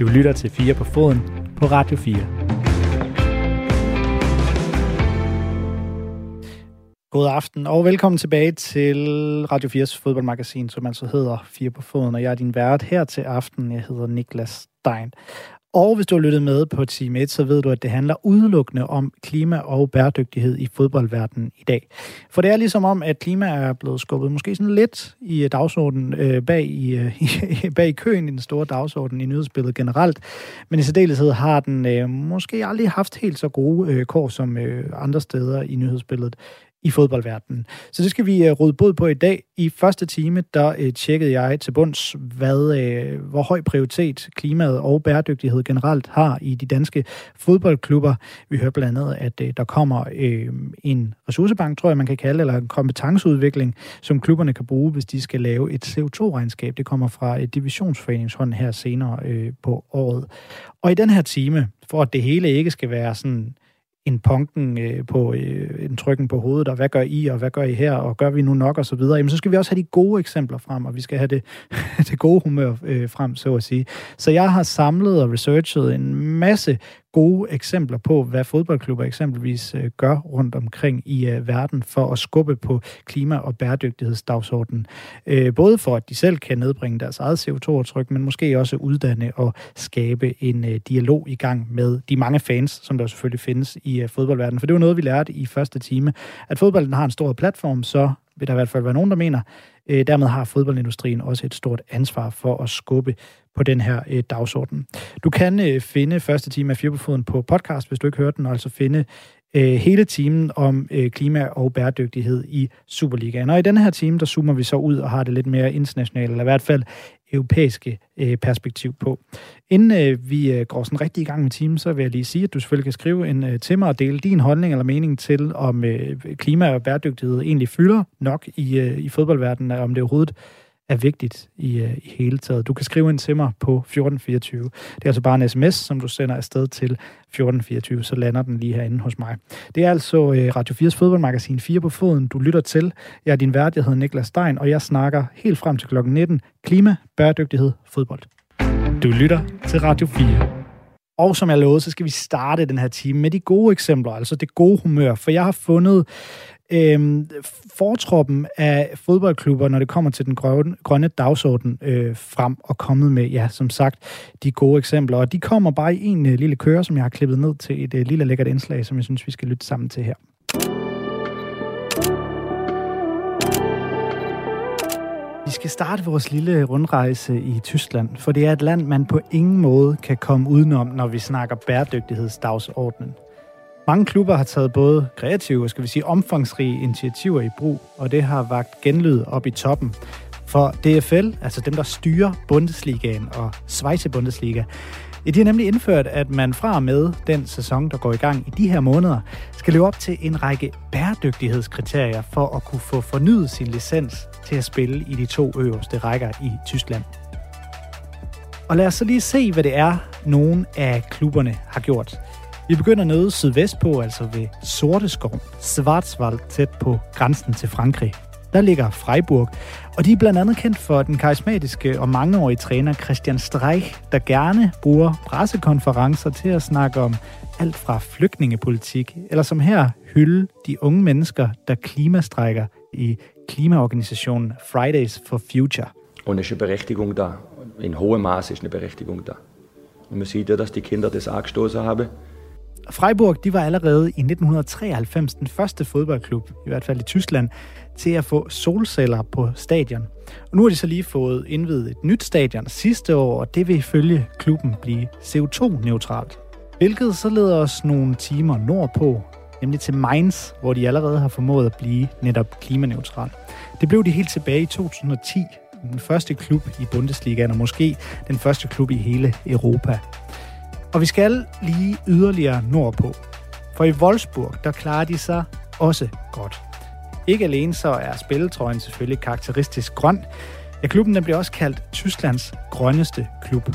Du lytter til 4 på foden på Radio 4. God aften og velkommen tilbage til Radio 4's fodboldmagasin, som altså hedder 4 på foden, og jeg er din vært her til aften. Jeg hedder Niklas Stein. Og hvis du har lyttet med på Team 1, så ved du, at det handler udelukkende om klima og bæredygtighed i fodboldverdenen i dag. For det er ligesom om, at klima er blevet skubbet måske sådan lidt i øh, dagsordenen øh, bag, i, øh, bag i køen i den store dagsorden i nyhedsbilledet generelt. Men i særdeleshed har den øh, måske aldrig haft helt så gode øh, kår som øh, andre steder i nyhedsbilledet i fodboldverdenen. Så det skal vi uh, råde bod på i dag. I første time, der uh, tjekkede jeg til bunds, hvad, uh, hvor høj prioritet klimaet og bæredygtighed generelt har i de danske fodboldklubber. Vi hører blandt andet, at uh, der kommer uh, en ressourcebank, tror jeg man kan kalde eller en kompetenceudvikling, som klubberne kan bruge, hvis de skal lave et CO2-regnskab. Det kommer fra et divisionsforeningshånd her senere uh, på året. Og i den her time, for at det hele ikke skal være sådan en punken øh, på øh, en trykken på hovedet, og hvad gør I, og hvad gør I her, og gør vi nu nok, og så videre, jamen så skal vi også have de gode eksempler frem, og vi skal have det, det gode humør øh, frem, så at sige. Så jeg har samlet og researchet en masse gode eksempler på, hvad fodboldklubber eksempelvis øh, gør rundt omkring i øh, verden for at skubbe på klima- og bæredygtighedsdagsordenen. Øh, både for, at de selv kan nedbringe deres eget CO2-aftryk, men måske også uddanne og skabe en øh, dialog i gang med de mange fans, som der selvfølgelig findes i øh, fodboldverdenen. For det var noget, vi lærte i første time, at fodbolden har en stor platform, så vil der i hvert fald være nogen, der mener, øh, dermed har fodboldindustrien også et stort ansvar for at skubbe på den her øh, dagsorden. Du kan øh, finde første time af Firbefoden på podcast, hvis du ikke hørte den, og altså finde øh, hele timen om øh, klima og bæredygtighed i Superligaen. Og i denne her time, der zoomer vi så ud og har det lidt mere internationalt, eller i hvert fald europæiske øh, perspektiv på. Inden øh, vi øh, går sådan rigtig i gang med timen, så vil jeg lige sige, at du selvfølgelig kan skrive en øh, til mig og dele din holdning eller mening til, om øh, klima og bæredygtighed egentlig fylder nok i, øh, i fodboldverdenen, om det overhovedet er vigtigt i, øh, i hele taget. Du kan skrive ind til mig på 1424. Det er altså bare en sms, som du sender afsted til 1424, så lander den lige herinde hos mig. Det er altså øh, Radio 4's fodboldmagasin 4 på foden, du lytter til. Jeg er din vært, jeg hedder Niklas Stein, og jeg snakker helt frem til klokken 19. Klima, bæredygtighed, fodbold. Du lytter til Radio 4. Og som jeg lovede, så skal vi starte den her time med de gode eksempler, altså det gode humør. For jeg har fundet øh, fortroppen af fodboldklubber, når det kommer til den grønne, grønne dagsorden, øh, frem og kommet med, ja, som sagt, de gode eksempler. Og de kommer bare i en øh, lille køre, som jeg har klippet ned til et øh, lille lækkert indslag, som jeg synes, vi skal lytte sammen til her. Vi skal starte vores lille rundrejse i Tyskland, for det er et land, man på ingen måde kan komme udenom, når vi snakker bæredygtighedsdagsordenen. Mange klubber har taget både kreative og skal vi sige omfangsrige initiativer i brug, og det har vagt genlyd op i toppen. For DFL, altså dem, der styrer Bundesligaen og Schweiz Bundesliga, de har nemlig indført, at man fra og med den sæson, der går i gang i de her måneder, skal leve op til en række bæredygtighedskriterier for at kunne få fornyet sin licens til at spille i de to øverste rækker i Tyskland. Og lad os så lige se, hvad det er, nogen af klubberne har gjort. Vi begynder nede sydvest på, altså ved Sorteskov, Schwarzwald, tæt på grænsen til Frankrig. Der ligger Freiburg, og de er blandt andet kendt for den karismatiske og mangeårige træner Christian Streich, der gerne bruger pressekonferencer til at snakke om alt fra flygtningepolitik, eller som her hylde de unge mennesker, der klimastrækker i klimaorganisationen Fridays for Future. Und es ist eine Berechtigung da. In hohem Maße ist eine Berechtigung da. Und man sieht ja, dass die Kinder das angestoßen haben. Freiburg de var allerede i 1993 den første fodboldklub, i hvert fald i Tyskland, til at få solceller på stadion. Og nu har de så lige fået indvidet et nyt stadion sidste år, og det vil ifølge klubben blive CO2-neutralt. Hvilket så leder os nogle timer nordpå, nemlig til Mainz, hvor de allerede har formået at blive netop klimaneutral. Det blev de helt tilbage i 2010, den første klub i Bundesligaen, og måske den første klub i hele Europa. Og vi skal lige yderligere nordpå. For i Wolfsburg, der klarer de sig også godt. Ikke alene så er spilletrøjen selvfølgelig karakteristisk grøn. Ja, klubben den bliver også kaldt Tysklands grønneste klub.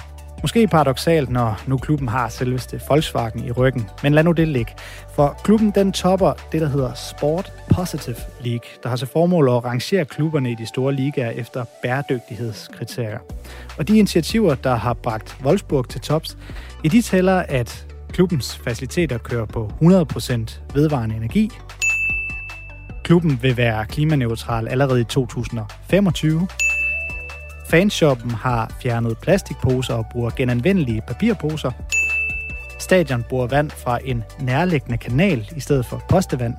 Måske paradoxalt, når nu klubben har selveste Volkswagen i ryggen. Men lad nu det ligge. For klubben den topper det, der hedder Sport Positive League, der har til formål at rangere klubberne i de store ligaer efter bæredygtighedskriterier. Og de initiativer, der har bragt Wolfsburg til tops, i de tæller, at klubbens faciliteter kører på 100% vedvarende energi. Klubben vil være klimaneutral allerede i 2025. Fanshoppen har fjernet plastikposer og bruger genanvendelige papirposer. Stadion bruger vand fra en nærliggende kanal i stedet for postevand.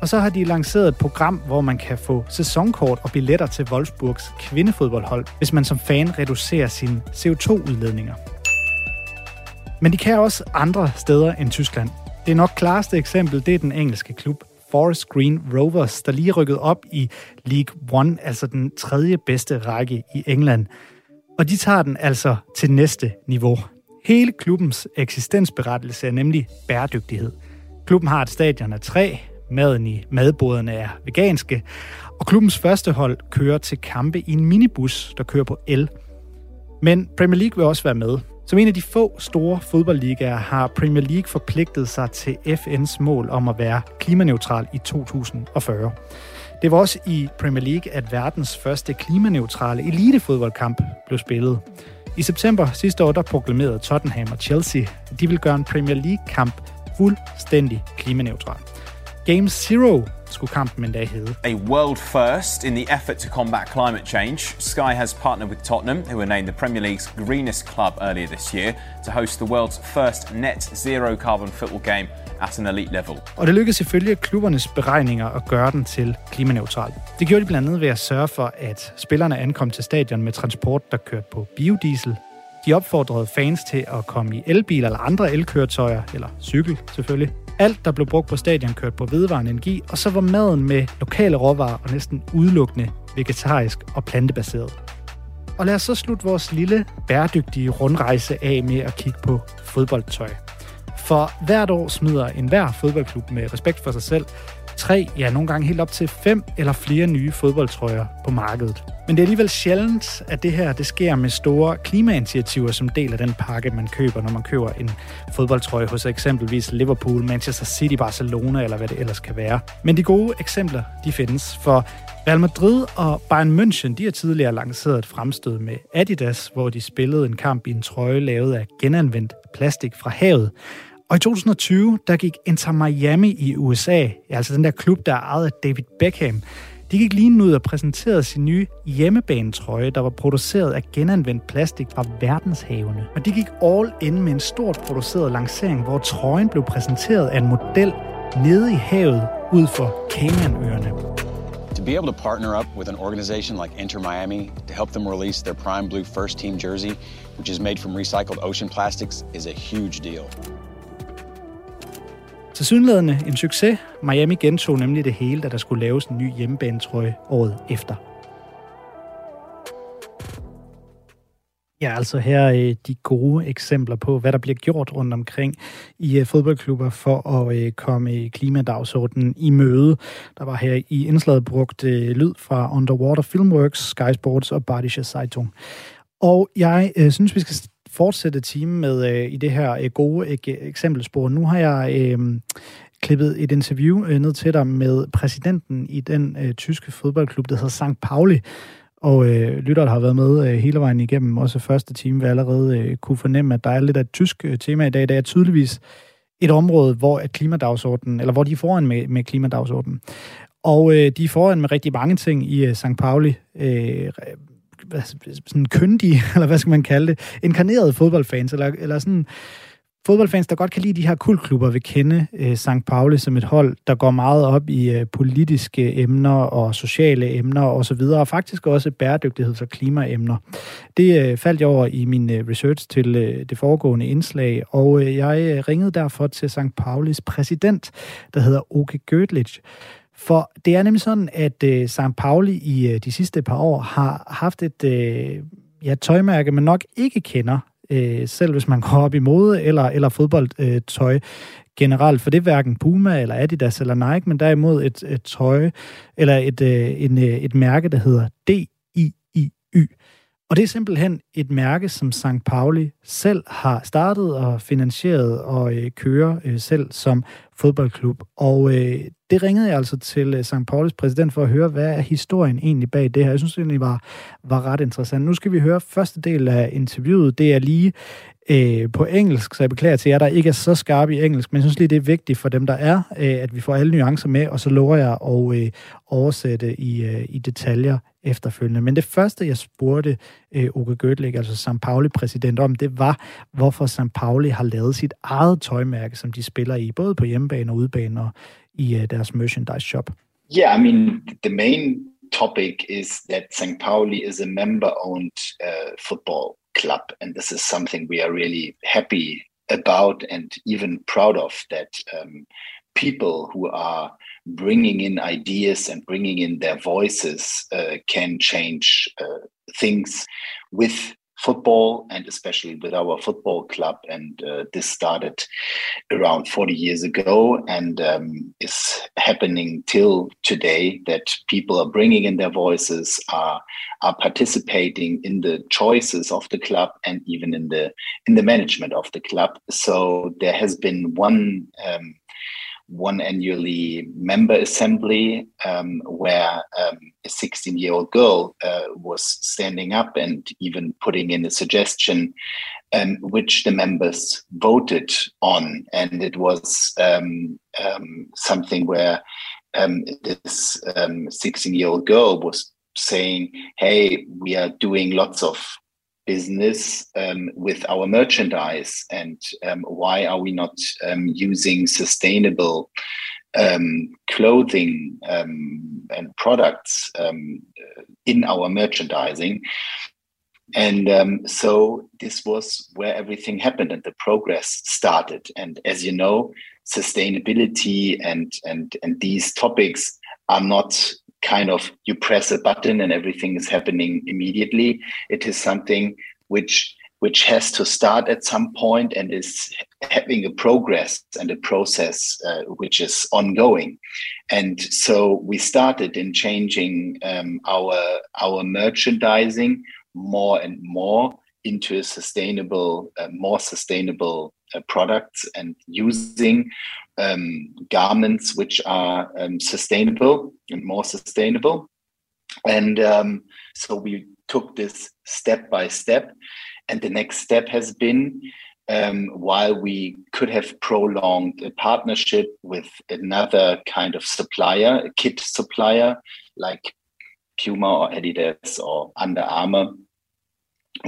Og så har de lanceret et program, hvor man kan få sæsonkort og billetter til Wolfsburgs kvindefodboldhold, hvis man som fan reducerer sine CO2-udledninger. Men de kan også andre steder end Tyskland. Det nok klareste eksempel, det er den engelske klub Forest Green Rovers, der lige er rykket op i League One, altså den tredje bedste række i England. Og de tager den altså til næste niveau. Hele klubbens eksistensberettelse er nemlig bæredygtighed. Klubben har et stadion af træ, maden i madboderne er veganske, og klubbens første hold kører til kampe i en minibus, der kører på el. Men Premier League vil også være med, som en af de få store fodboldligaer har Premier League forpligtet sig til FN's mål om at være klimaneutral i 2040. Det var også i Premier League, at verdens første klimaneutrale elitefodboldkamp blev spillet. I september sidste år, der proklamerede Tottenham og Chelsea, at de vil gøre en Premier League-kamp fuldstændig klimaneutral. Game Zero skulle kampen en dag hedde. A world first in the effort to combat climate change, Sky has partnered with Tottenham, who were named the Premier League's greenest club earlier this year, to host the world's first net zero carbon football game at an elite level. Og det lykkedes ifølge klubbernes beregninger at gøre den til klimaneutral. Det gjorde de blandt andet ved at sørge for, at spillerne ankom til stadion med transport, der kørte på biodiesel. De opfordrede fans til at komme i elbiler eller andre elkøretøjer, eller cykel selvfølgelig, alt, der blev brugt på stadion, kørte på vedvarende energi, og så var maden med lokale råvarer og næsten udelukkende vegetarisk og plantebaseret. Og lad os så slutte vores lille bæredygtige rundrejse af med at kigge på fodboldtøj. For hvert år smider enhver fodboldklub med respekt for sig selv tre, ja nogle gange helt op til fem eller flere nye fodboldtrøjer på markedet. Men det er alligevel sjældent, at det her det sker med store klimainitiativer som del af den pakke, man køber, når man køber en fodboldtrøje hos eksempelvis Liverpool, Manchester City, Barcelona eller hvad det ellers kan være. Men de gode eksempler, de findes, for Real Madrid og Bayern München, de har tidligere lanceret et fremstød med Adidas, hvor de spillede en kamp i en trøje lavet af genanvendt plastik fra havet. Og i 2020, der gik Inter Miami i USA, altså den der klub, der er ejet af David Beckham, de gik lige ud og præsenterede sin nye hjemmebanetrøje, der var produceret af genanvendt plastik fra verdenshavene. Og de gik all in med en stort produceret lancering, hvor trøjen blev præsenteret af en model nede i havet ud for Caymanøerne. To be able to partner up with an organization like Inter Miami to help them release their Prime Blue first team jersey, which is made from recycled ocean plastics, is a huge deal. Til synlædende en succes. Miami gentog nemlig det hele, da der skulle laves en ny hjemmebanetrøje året efter. Ja, altså her er de gode eksempler på, hvad der bliver gjort rundt omkring i øh, fodboldklubber for at øh, komme klimadagsordenen i møde. Der var her i indslaget brugt øh, lyd fra Underwater Filmworks, Sky Sports og Badische Zeitung. Og jeg øh, synes, vi skal fortsætte timen med øh, i det her øh, gode ek- eksempelspor. Nu har jeg øh, klippet et interview øh, ned til dig med præsidenten i den øh, tyske fodboldklub, der hedder St. Pauli. Og øh, lytteren har været med øh, hele vejen igennem, også første time, vil allerede øh, kunne fornemme, at der er lidt af et tysk øh, tema i dag. Det er tydeligvis et område, hvor at klimadagsordenen, eller hvor de er foran med, med klimadagsordenen. Og øh, de er foran med rigtig mange ting i øh, St. Pauli. Øh, sådan køndige, eller hvad skal man kalde det, inkarnerede fodboldfans, eller, eller sådan fodboldfans, der godt kan lide de her kultklubber, vil kende øh, St. Pauli som et hold, der går meget op i øh, politiske emner og sociale emner osv., og, og faktisk også bæredygtigheds- og klimaemner. Det øh, faldt jeg over i min øh, research til øh, det foregående indslag, og øh, jeg øh, ringede derfor til St. Paulis præsident, der hedder Oke Gödlich, for det er nemlig sådan, at øh, St. Pauli i øh, de sidste par år har haft et øh, ja, tøjmærke, man nok ikke kender, øh, selv hvis man går op i mode eller, eller fodboldtøj øh, generelt. For det er hverken Puma eller Adidas eller Nike, men derimod et, et tøj eller et, øh, en, øh, et mærke, der hedder DIIY. Og det er simpelthen et mærke, som St. Pauli selv har startet og finansieret og øh, kører øh, selv som fodboldklub. Og øh, det ringede jeg altså til øh, St. Paulis præsident for at høre, hvad er historien egentlig bag det her. Jeg synes det egentlig var, var ret interessant. Nu skal vi høre første del af interviewet. Det er lige øh, på engelsk, så jeg beklager til jer, der ikke er så skarpe i engelsk, men jeg synes lige, det er vigtigt for dem, der er, øh, at vi får alle nuancer med, og så lover jeg at øh, oversætte i, øh, i detaljer efterfølgende. Men det første, jeg spurgte øh, Uke Gödlik, altså St. Pauli-præsident, om, det var, hvorfor St. Pauli har lavet sit eget tøjmærke, som de spiller i, både på hjemmebane og udebane og i øh, deres merchandise shop. Yeah, I mean, the main topic is that St. Pauli is a member-owned uh, football club, and this is something we are really happy about and even proud of that um, people who are bringing in ideas and bringing in their voices uh, can change uh, things with football and especially with our football club. And uh, this started around 40 years ago and um, is happening till today that people are bringing in their voices, are, are participating in the choices of the club and even in the in the management of the club. So there has been one um, one annually member assembly um, where um, a 16 year old girl uh, was standing up and even putting in a suggestion um, which the members voted on. And it was um, um, something where um, this 16 year old girl was saying, Hey, we are doing lots of business um, with our merchandise? And um, why are we not um, using sustainable um, clothing um, and products um, in our merchandising? And so this was where everything happened and the progress started. And as you know sustainability and and and these topics are not kind of you press a button and everything is happening immediately. It is something which which has to start at some point and is having a progress and a process uh, which is ongoing. And so we started in changing um, our our merchandising more and more into a sustainable, uh, more sustainable uh, products and using um, garments which are um, sustainable and more sustainable. And um, so we took this step by step. And the next step has been um, while we could have prolonged a partnership with another kind of supplier, a kit supplier like Puma or Adidas or Under Armour,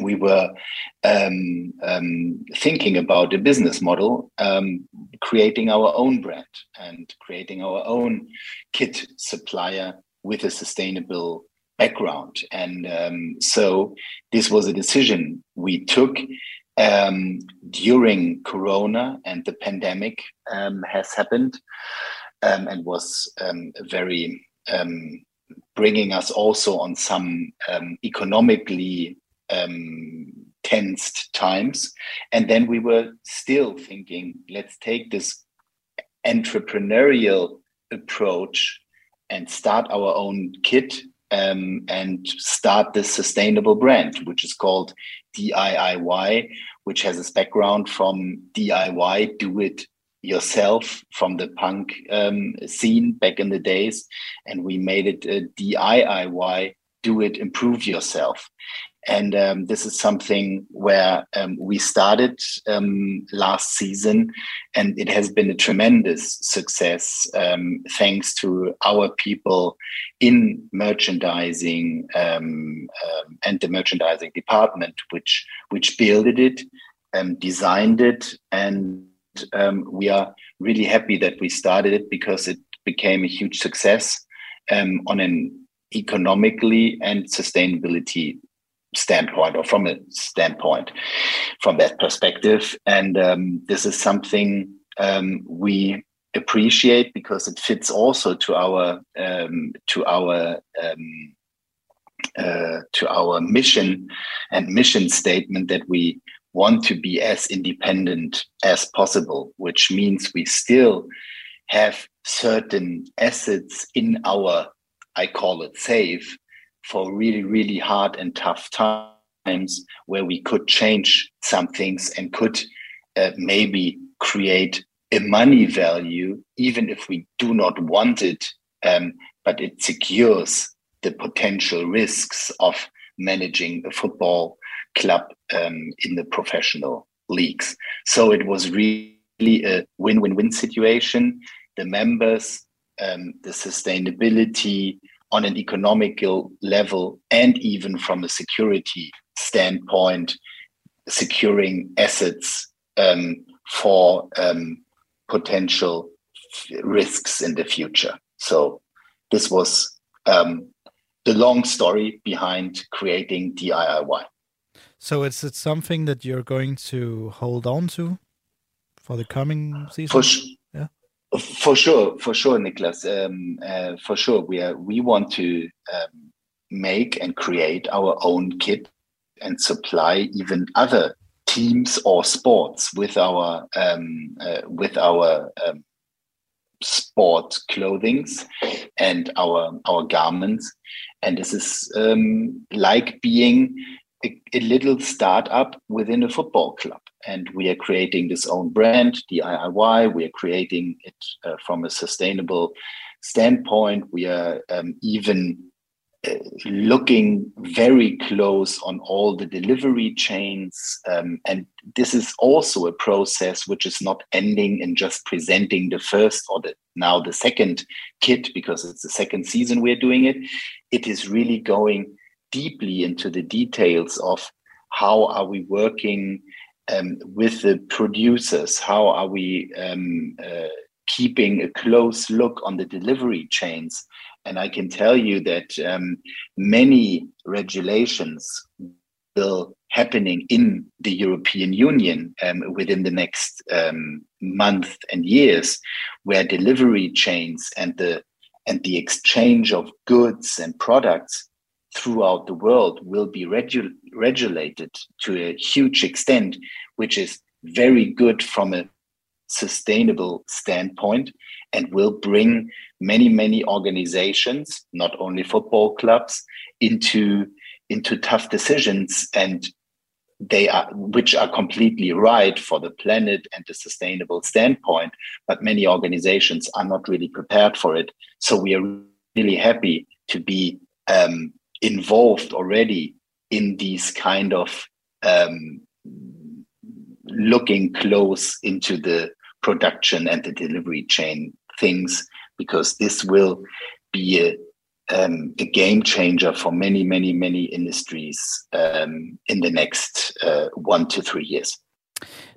we were um, um, thinking about a business model, um, creating our own brand and creating our own kit supplier with a sustainable background. And um, so this was a decision we took um, during Corona and the pandemic um, has happened and was very bringing us also on some economically um, tensed times. And then we were still thinking, let's take this entrepreneurial approach and start our own kit um, and start this sustainable brand, which is called DIIY, which has its background from DIY, do it yourself from the punk um, scene back in the days. And we made it a DIIY, do it, improve yourself. And um, this is something where um, we started um, last season, and it has been a tremendous success um, thanks to our people in merchandising um, um, and the merchandising department, which which built it, designed it, and we are really happy that we started it because it became a huge success on an economically and sustainability standpoint or from a standpoint from that perspective. And um, this is something um, we appreciate because it fits also to our um, to our um, uh, to our mission and mission statement that we want to be as independent as possible, which means we still have certain assets in our, I call it safe, for really, really hard and tough times where we could change some things and could uh, maybe create a money value, even if we do not want it, um, but it secures the potential risks of managing a football club um, in the professional leagues. So it was really a win win win situation. The members, um, the sustainability on an economical level, and even from a security standpoint, securing assets um, for um, potential risks in the future. So this was um, the long story behind creating DIIY. So it's it's something that you're going to hold on to for the coming season. For for sure, for sure, Nicholas. Um, uh, for sure, we are we want to um, make and create our own kit and supply even other teams or sports with our um, uh, with our um, sport clothings and our our garments and this is um, like being a, a, little startup within a football club and we are creating this own brand DIIY we are creating it uh, from a sustainable standpoint we are um, even looking very close on all the delivery chains. Um, and this is also a process which is not ending in just presenting the first or the now the second kit because it's the second season we're doing it. It is really going deeply into the details of how are we working um, with the producers? How are we um, uh, keeping a close look on the delivery chains? And I can tell you that um, many regulations will happening in the European Union um, within the next um, month and years, where delivery chains and the and the exchange of goods and products throughout the world will be regu- regulated to a huge extent, which is very good from a sustainable standpoint and will bring many many organizations not only football clubs into into tough decisions and they are which are completely right for the planet and the sustainable standpoint but many organizations are not really prepared for it. So we are really happy to be um, involved already in these kind of um, looking close into the production and the delivery chain things because this will be a, um, a game changer for many, many, many industries um, in the next uh, one to three years.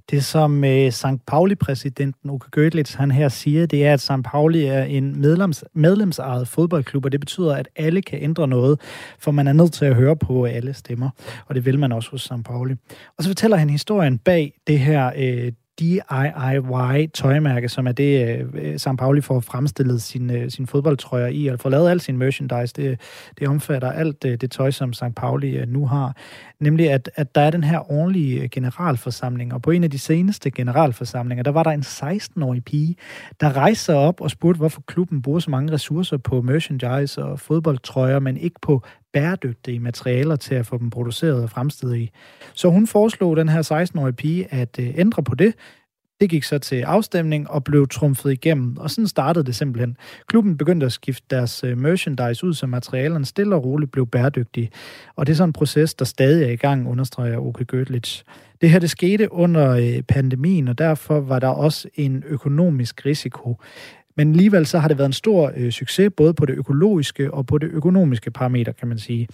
Det, som øh, St. Pauli-præsidenten Uke Gödlitz, han her siger, det er, at St. Pauli er en medlems, medlemsejet fodboldklub, og det betyder, at alle kan ændre noget, for man er nødt til at høre på alle stemmer, og det vil man også hos St. Pauli. Og så fortæller han historien bag det her øh, DIY-tøjmærke, som er det, øh, Pauli får fremstillet sin, øh, sin fodboldtrøjer i, og får lavet al sin merchandise. Det, det omfatter alt det, det tøj, som San Pauli øh, nu har. Nemlig, at, at der er den her ordentlige øh, generalforsamling, og på en af de seneste generalforsamlinger, der var der en 16-årig pige, der rejste sig op og spurgte, hvorfor klubben bruger så mange ressourcer på merchandise og fodboldtrøjer, men ikke på bæredygtige materialer til at få dem produceret og fremstillet i. Så hun foreslog den her 16-årige pige at øh, ændre på det. Det gik så til afstemning og blev trumfet igennem, og sådan startede det simpelthen. Klubben begyndte at skifte deres øh, merchandise ud, så materialerne stille og roligt blev bæredygtige. Og det er sådan en proces, der stadig er i gang, understreger Oke Gödlitz. Det her det skete under øh, pandemien, og derfor var der også en økonomisk risiko. Men alligevel så har det været en stor øh, succes, både på det økologiske og på det økonomiske parameter, kan man sige.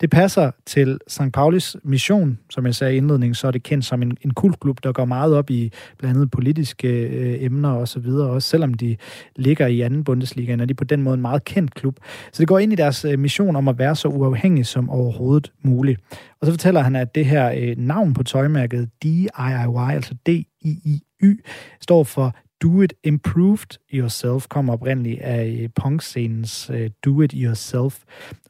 Det passer til St. Paulis mission, som jeg sagde i indledningen, så er det kendt som en, en kultklub, der går meget op i blandt andet politiske øh, emner og så videre, også selvom de ligger i anden Bundesliga, er de på den måde en meget kendt klub. Så det går ind i deres øh, mission om at være så uafhængig som overhovedet muligt. Og så fortæller han, at det her øh, navn på tøjmærket, DIY, altså D-I-I-Y, står for Do It Improved Yourself kom oprindeligt af øh, punkscenens uh, Do It Yourself.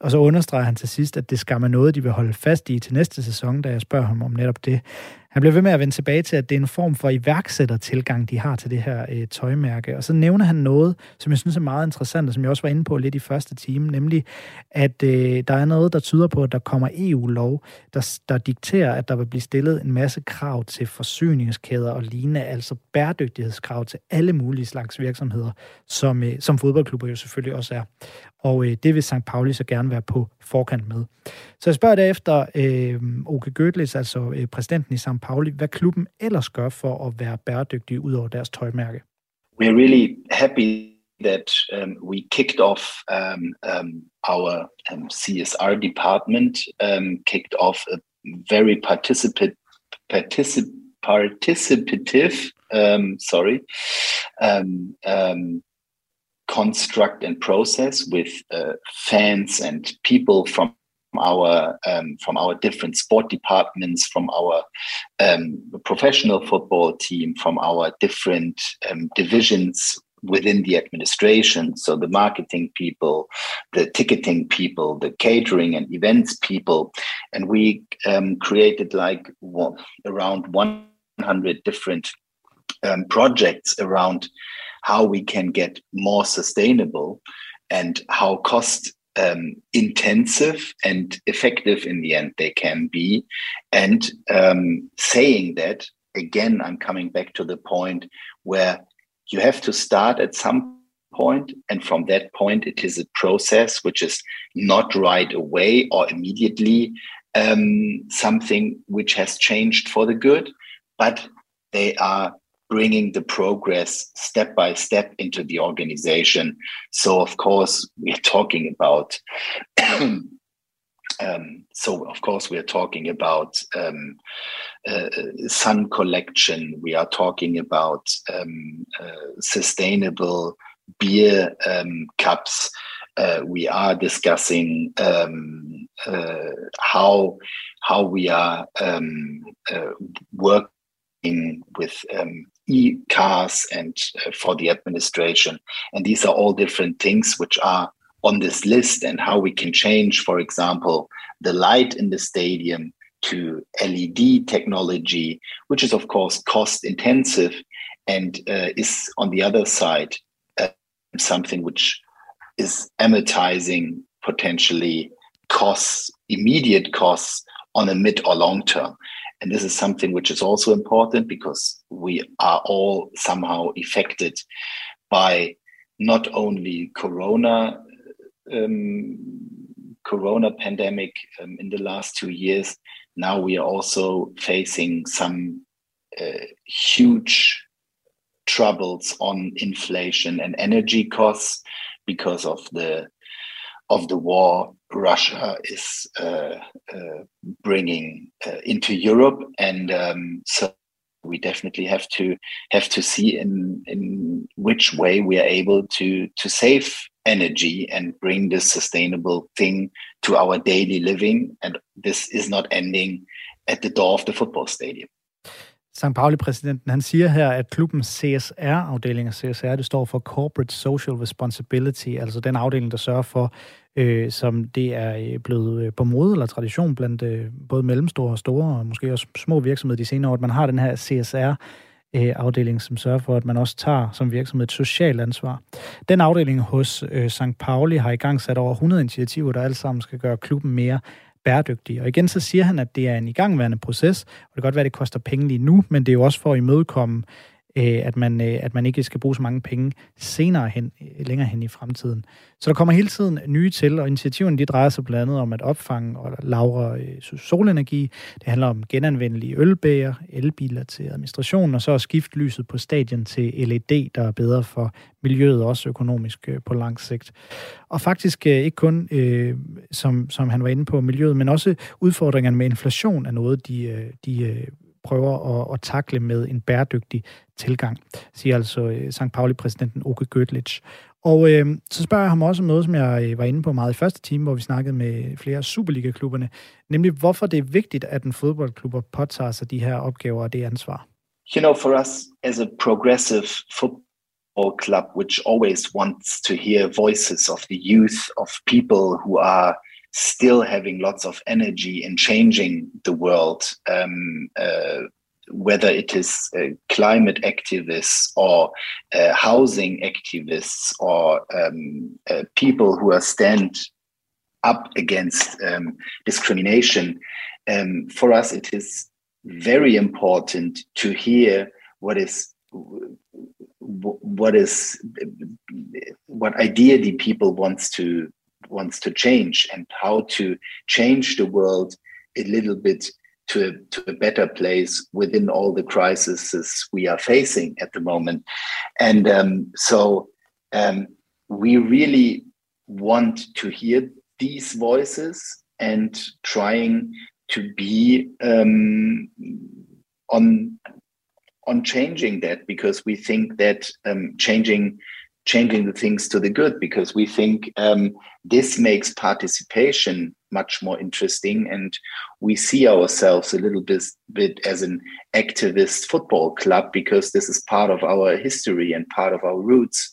Og så understreger han til sidst, at det skal man noget, de vil holde fast i til næste sæson, da jeg spørger ham om netop det. Han bliver ved med at vende tilbage til, at det er en form for iværksættertilgang, de har til det her øh, tøjmærke. Og så nævner han noget, som jeg synes er meget interessant, og som jeg også var inde på lidt i første time, nemlig at øh, der er noget, der tyder på, at der kommer EU-lov, der, der dikterer, at der vil blive stillet en masse krav til forsyningskæder og lignende, altså bæredygtighedskrav til alle mulige slags virksomheder, som, øh, som fodboldklubber jo selvfølgelig også er. Og øh, det vil St. Pauli så gerne være på forkant med. Så jeg spørger derefter øh, Oke Gödlis, altså øh, præsidenten i St. Pauli, hvad klubben ellers gør for at være bæredygtig ud over deres tøjmærke. We're really happy that um, we kicked off um, um, our um, CSR department, um, kicked off a very participate, particip, participative, um, sorry, um, um, construct and process with uh, fans and people from our um, from our different sport departments, from our um, professional football team, from our different um, divisions within the administration. So the marketing people, the ticketing people, the catering and events people, and we um, created like well, around 100 different um, projects around how we can get more sustainable and how cost um, intensive and effective in the end they can be. And um, saying that, again, I'm coming back to the point where you have to start at some point, and from that point, it is a process which is not right away or immediately um, something which has changed for the good, but they are bringing the progress step by step into the organization. So, of course, we're talking about. Um, so, of course, we are talking about um, uh, sun collection. We are talking about um, uh, sustainable beer um, cups. Uh, we are discussing um, uh, how how we are um, uh, working with e-cars and uh, for the administration. And these are all different things which are on this list and how we can change, for example, the light in the stadium to LED technology, which is of course cost intensive and uh, is on the other side uh, something which is amortizing potentially costs, immediate costs on a mid or long term. And this is something which is also important because we are all somehow affected by not only Corona, um, Corona pandemic um, in the last two years. Now we are also facing some uh, huge troubles on inflation and energy costs because of the of the war Russia is uh, uh, bringing uh, into Europe, and um, so we definitely have to have to see in in which way we are able to to save energy and bring this sustainable thing to our daily living, and this is not ending at the door of the football stadium. St. Pauli-præsidenten, han siger her, at klubbens CSR-afdeling, CSR, det står for Corporate Social Responsibility, altså den afdeling, der sørger for, øh, som det er øh, blevet øh, på mode eller tradition blandt øh, både mellemstore og store, og måske også små virksomheder de senere år, at man har den her CSR øh, afdeling, som sørger for, at man også tager som virksomhed et socialt ansvar. Den afdeling hos øh, St. Pauli har i gang sat over 100 initiativer, der alle sammen skal gøre klubben mere bæredygtig. Og igen så siger han, at det er en igangværende proces, og det kan godt være, at det koster penge lige nu, men det er jo også for at imødekomme øh, at, man, øh, at man ikke skal bruge så mange penge senere hen, øh, længere hen i fremtiden. Så der kommer hele tiden nye til, og initiativerne de drejer sig blandt andet om at opfange og lavre øh, solenergi. Det handler om genanvendelige ølbæger, elbiler til administration, og så at skifte lyset på stadion til LED, der er bedre for miljøet, også økonomisk øh, på lang sigt. Og faktisk øh, ikke kun, øh, som, som han var inde på, miljøet, men også udfordringerne med inflation er noget, de, de prøver at, at takle med en bæredygtig tilgang, siger altså øh, St. Pauli-præsidenten Oke Gödlich. Og øh, så spørger jeg ham også om noget, som jeg øh, var inde på meget i første time, hvor vi snakkede med flere Superliga-klubberne, nemlig hvorfor det er vigtigt, at en fodboldklub påtager sig de her opgaver og det ansvar. You know, for us as a progressive football club, which always wants to hear voices of the youth, of people who are still having lots of energy in changing the world um, uh, whether it is uh, climate activists or uh, housing activists or um, uh, people who are stand up against um, discrimination, um, for us it is very important to hear what is what is what idea the people wants to wants to change and how to change the world a little bit to a, to a better place within all the crises we are facing at the moment. And um, so um, we really want to hear these voices and trying to be um, on on changing that because we think that um, changing changing the things to the good because we think um, this makes participation much more interesting and we see ourselves a little bit, bit as an activist football club because this is part of our history and part of our roots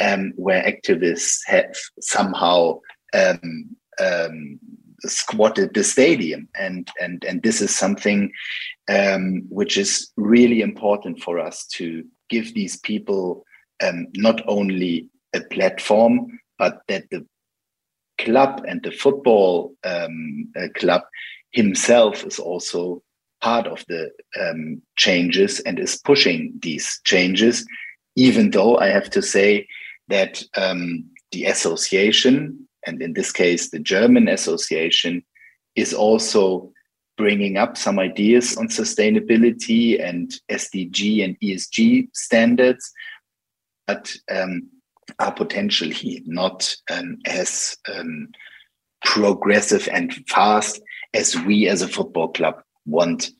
um, where activists have somehow um, um, squatted the stadium. And and and this is something um, which is really important for us to give these people um, not only a platform but that the club and the football um, uh, club himself is also part of the um, changes and is pushing these changes even though i have to say that um, the association and in this case, the German Association is also bringing up some ideas on sustainability and SDG and ESG standards, but um, are potentially not um, as um, progressive and fast as we as a football club want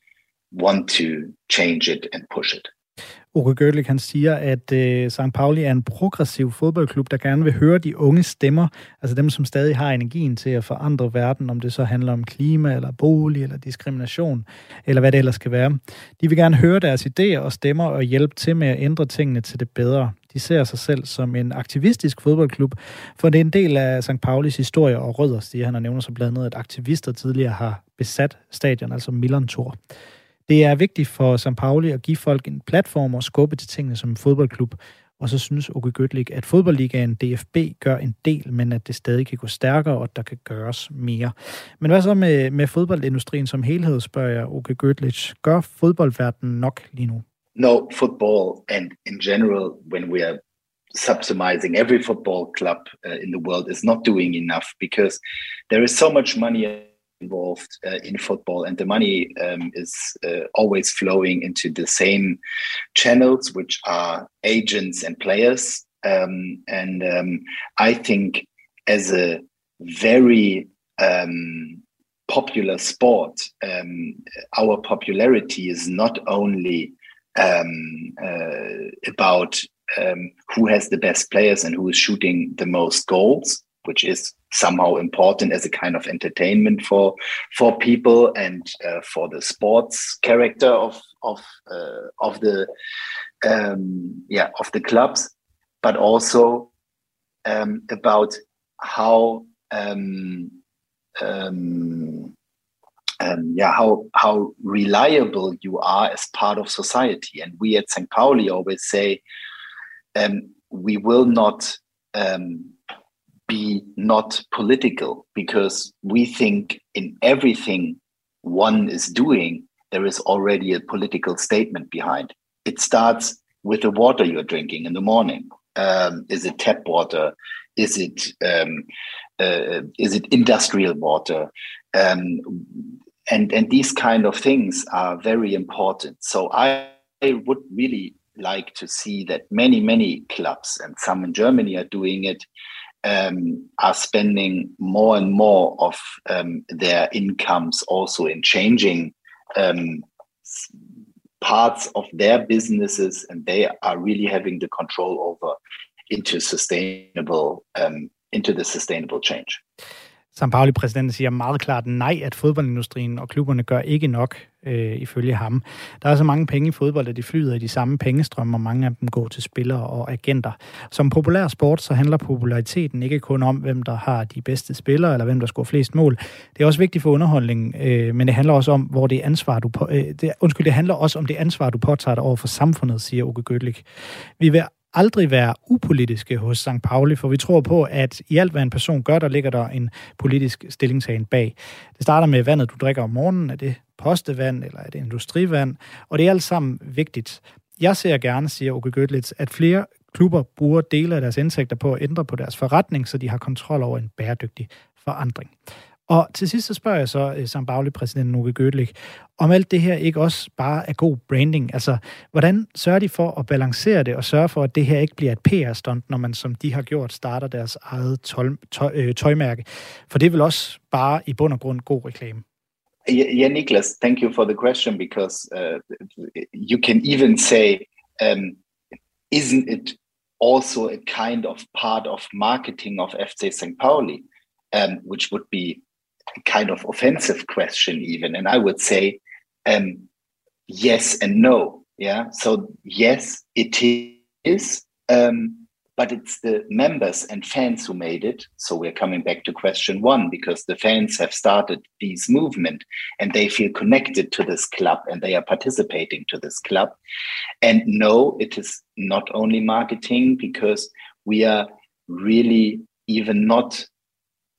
want to change it and push it. Uwe Gørlik, han siger, at øh, St. Pauli er en progressiv fodboldklub, der gerne vil høre de unge stemmer, altså dem, som stadig har energien til at forandre verden, om det så handler om klima, eller bolig, eller diskrimination, eller hvad det ellers skal være. De vil gerne høre deres idéer og stemmer og hjælpe til med at ændre tingene til det bedre. De ser sig selv som en aktivistisk fodboldklub, for det er en del af St. Paulis historie og rødder, siger han, og nævner så blandt andet, at aktivister tidligere har besat stadion, altså Milan Tour. Det er vigtigt for St. Pauli at give folk en platform og skubbe til tingene som en fodboldklub. Og så synes Uke Gøtlik, at fodboldligaen DFB gør en del, men at det stadig kan gå stærkere, og at der kan gøres mere. Men hvad så med, med fodboldindustrien som helhed, spørger jeg Uke Gøtlik. Gør fodboldverdenen nok lige nu? No, football and in general, when we are subsidizing every football club uh, in the world is not doing enough because there is so much money involved uh, in football, and the money um, is uh, always flowing into the same channels, which are agents and players. Um, and um, I think, as a very um, popular sport, um, our popularity is not only um, uh, about who has the best players and who is shooting the most goals, which is somehow important as a kind of entertainment for for people and uh, for the sports character of of uh, of the um, yeah of the clubs, but also um, about how um, um, um, yeah how how reliable you are as part of society. And we at St. Pauli always say um, we will not um, be not political because we think in everything one is doing, there is already a political statement behind. It starts with the water you're drinking in the morning. Um, is it tap water? Is it um, uh, is it industrial water? Um, and and these kind of things are very important. So I, I would really like to see that many many clubs and some in Germany are doing it um, are spending more and more of um, their incomes also in changing um, parts of their businesses, and they are really having the control over into sustainable um, into the sustainable change. St. Pauli-præsidenten siger meget klart nej, at fodboldindustrien og klubberne gør ikke nok, øh, ifølge ham. Der er så mange penge i fodbold, at de flyder i de samme pengestrømme, og mange af dem går til spillere og agenter. Som populær sport, så handler populariteten ikke kun om, hvem der har de bedste spillere, eller hvem der scorer flest mål. Det er også vigtigt for underholdningen, øh, men det handler også om, hvor det ansvar, du på, øh, det, undskyld, det handler også om det ansvar, du påtager dig over for samfundet, siger Uke Götlich. Vi vil aldrig være upolitiske hos St. Pauli, for vi tror på, at i alt, hvad en person gør, der ligger der en politisk stillingtagen bag. Det starter med vandet, du drikker om morgenen. Er det postevand, eller er det industrivand? Og det er alt sammen vigtigt. Jeg ser gerne, siger Uke Götlitz, at flere klubber bruger dele af deres indtægter på at ændre på deres forretning, så de har kontrol over en bæredygtig forandring. Og til sidst så spørger jeg så øh, uh, St. Pauli-præsidenten Nuke Gødelik, om alt det her ikke også bare er god branding. Altså, hvordan sørger de for at balancere det og sørge for, at det her ikke bliver et PR-stunt, når man, som de har gjort, starter deres eget tøj, tøj, øh, tøjmærke? For det er vel også bare i bund og grund god reklame. Yeah, Niklas, thank you for the question because uh, you can even say, um, isn't it also a kind of part of marketing of FC St. Pauli, um, which would be kind of offensive question even. And i would say um, yes and no. Yeah. So yes it is um, but it's the members and fans who made it. So we're coming back to question one because the fans have started this movement and they feel connected to this club and they are participating to this club. And no it is not only marketing because we are really even not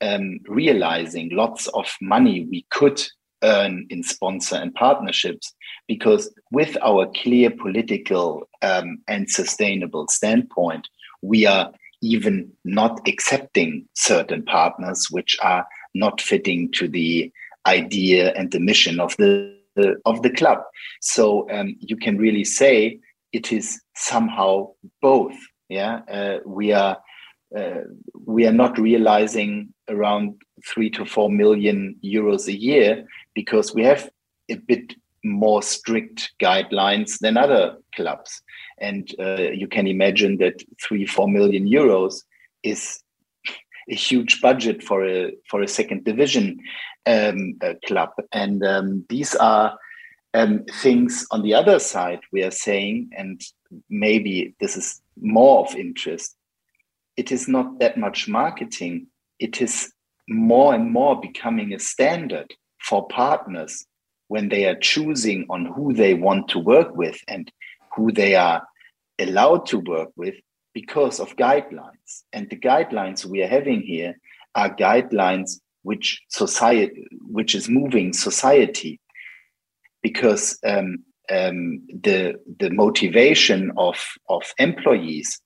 um, realizing lots of money we could earn in sponsor and partnerships because with our clear political um, and sustainable standpoint we are even not accepting certain partners which are not fitting to the idea and the mission of the, the of the club. So um, you can really say it is somehow both yeah? Uh, we are we are not realizing around three to four million euros a year because we have a bit more strict guidelines than other clubs. And uh, you can imagine that three, four million euros is a huge budget for a for a second division um, club. And um, these are um, things on the other side we are saying, and maybe this is more of interest it is not that much marketing. It is more and more becoming a standard for partners when they are choosing on who they want to work with and who they are allowed to work with because of guidelines. And the guidelines we are having here are guidelines which society, which is moving society, because um, um, the the motivation of of employees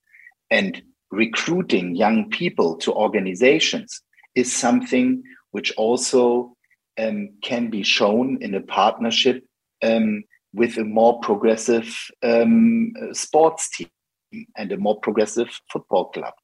and recruiting young people to organizations is something which also um, can be shown in a partnership um, with a more progressive um, sports team and a more progressive football club.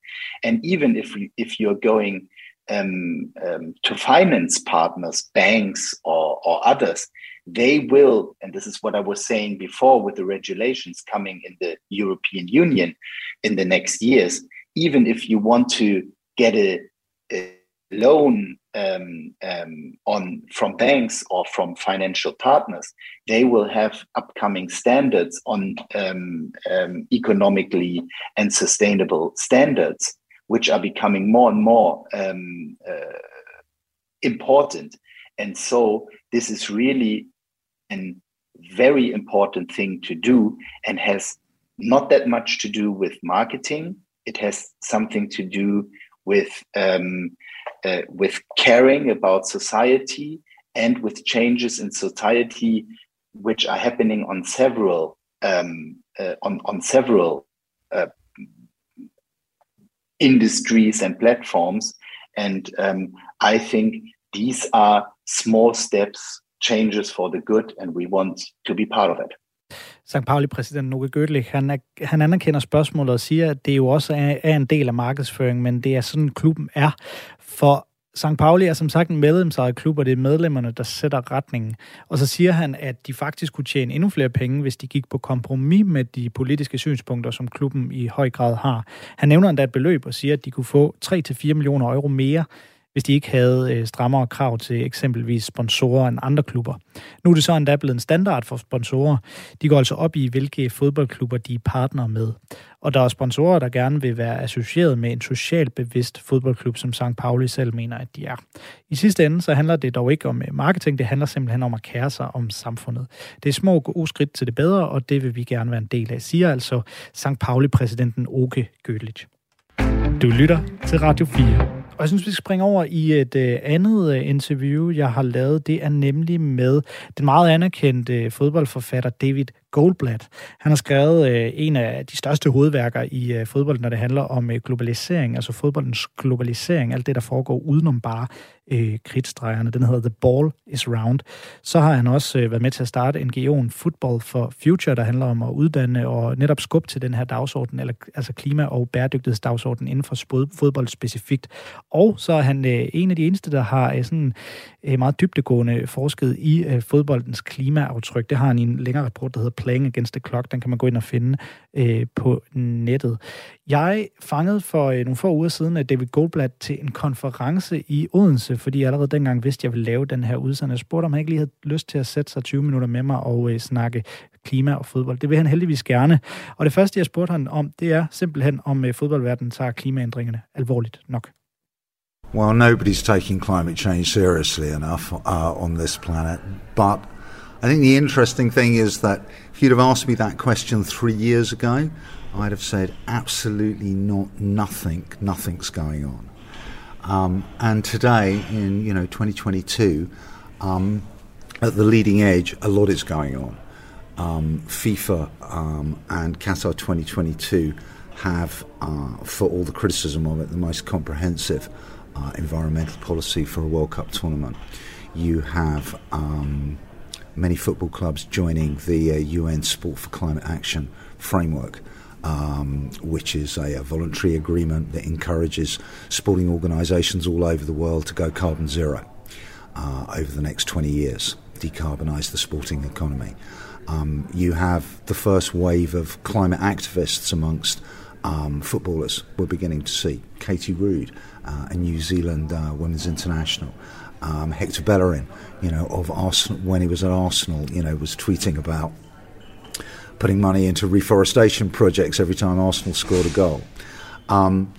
And even if if you're going um, um, to finance partners, banks or, or others, they will, and this is what I was saying before with the regulations coming in the European Union in the next years, even if you want to get a, a loan um, um, on from banks or from financial partners, they will have upcoming standards on um, um, economically and sustainable standards, which are becoming more and more um, uh, important. And so, this is really a very important thing to do, and has not that much to do with marketing it has something to do with um, uh, with caring about society and with changes in society which are happening on several um, uh, on on several uh, industries and platforms. And um, i think these are small steps changes for the good and we want to be part of it St. Pauli-præsident Noke Gödlich, han, er, han anerkender spørgsmålet og siger, at det jo også er, er en del af markedsføringen, men det er sådan, klubben er. For St. Pauli er som sagt en medlemsejet klub, og det er medlemmerne, der sætter retningen. Og så siger han, at de faktisk kunne tjene endnu flere penge, hvis de gik på kompromis med de politiske synspunkter, som klubben i høj grad har. Han nævner endda et beløb og siger, at de kunne få 3-4 millioner euro mere, hvis de ikke havde øh, strammere krav til eksempelvis sponsorer end andre klubber. Nu er det så endda blevet en standard for sponsorer. De går altså op i, hvilke fodboldklubber de er partner med. Og der er sponsorer, der gerne vil være associeret med en socialt bevidst fodboldklub, som St. Pauli selv mener, at de er. I sidste ende så handler det dog ikke om øh, marketing, det handler simpelthen om at kære sig om samfundet. Det er små gode skridt til det bedre, og det vil vi gerne være en del af, siger altså St. Pauli-præsidenten Oke Gødlich. Du lytter til Radio 4. Og jeg synes, vi skal springe over i et øh, andet øh, interview, jeg har lavet. Det er nemlig med den meget anerkendte øh, fodboldforfatter David Goldblatt. Han har skrevet øh, en af de største hovedværker i øh, fodbold, når det handler om øh, globalisering, altså fodboldens globalisering, alt det, der foregår udenom bare øh, kridtstregerne. Den hedder The Ball is Round. Så har han også øh, været med til at starte NGO'en Football for Future, der handler om at uddanne og netop skubbe til den her dagsorden, eller, altså klima- og bæredygtighedsdagsorden inden for fodbold specifikt. Og så er han øh, en af de eneste, der har øh, sådan øh, meget dybtegående forsket i øh, fodboldens klimaaftryk. Det har han i en længere rapport, der hedder Playing Against the Clock. Den kan man gå ind og finde øh, på nettet. Jeg fangede for øh, nogle få uger siden at David Goldblatt til en konference i Odense, fordi jeg allerede dengang vidste, at jeg ville lave den her udsendelse. Jeg spurgte, om han ikke lige havde lyst til at sætte sig 20 minutter med mig og øh, snakke klima og fodbold. Det vil han heldigvis gerne. Og det første, jeg spurgte han om, det er simpelthen, om øh, fodboldverdenen tager klimaændringerne alvorligt nok. Well, nobody's taking climate change seriously enough uh, on this planet. But I think the interesting thing is that if you'd have asked me that question three years ago, I'd have said absolutely not, nothing, nothing's going on. Um, and today, in you know 2022, um, at the leading edge, a lot is going on. Um, FIFA um, and Qatar 2022 have, uh, for all the criticism of it, the most comprehensive uh, environmental policy for a World Cup tournament. You have um, many football clubs joining the uh, UN Sport for Climate Action framework. Um, which is a, a, voluntary agreement that encourages sporting organisations all over the world to go carbon zero uh, over the next 20 years, decarbonise the sporting economy. Um, you have the first wave of climate activists amongst um, footballers we're beginning to see. Katie Rood, uh, a New Zealand uh, women's international. Um, Hector Bellerin, you know, of Arsenal when he was at Arsenal, you know, was tweeting about putting money into reforestation projects every time Arsenal scored a goal. Um,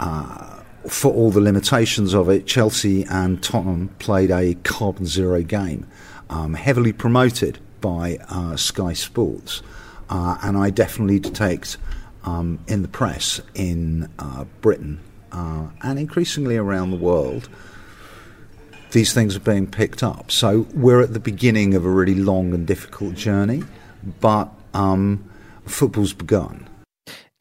uh, for all the limitations of it, Chelsea and Tottenham played a carbon zero game, um, heavily promoted by uh, Sky Sports, uh, and I definitely detect um, in the press in uh, Britain uh, and increasingly around the world, these things are being picked up. So we're at the beginning of a really long and difficult journey, but um, football's begun.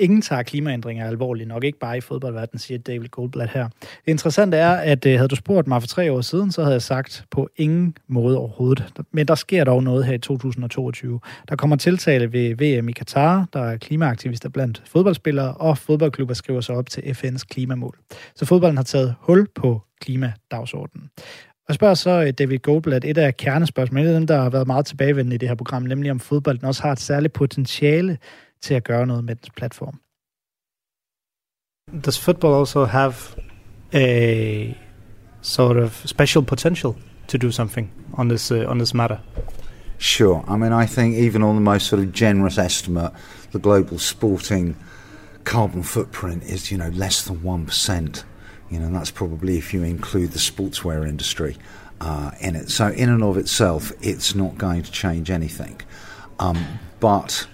Ingen tager klimaændringer alvorligt nok, ikke bare i fodboldverdenen, siger David Goldblatt her. Det interessante er, at øh, havde du spurgt mig for tre år siden, så havde jeg sagt på ingen måde overhovedet. Men der sker dog noget her i 2022. Der kommer tiltale ved VM i Katar, der er klimaaktivister blandt fodboldspillere, og fodboldklubber skriver sig op til FN's klimamål. Så fodbolden har taget hul på klimadagsordenen. Og spørger så øh, David Goldblatt et af kernespørgsmålene, dem, der har været meget tilbagevendende i det her program, nemlig om fodbolden også har et særligt potentiale til at gøre noget med dens platform. Does football also have a sort of special potential to do something on this uh, on this matter? Sure. I mean, I think even on the most sort of generous estimate, the global sporting carbon footprint is, you know, less than one percent. You know, that's probably if you include the sportswear industry uh, in it. So, in and of itself, it's not going to change anything. Um, but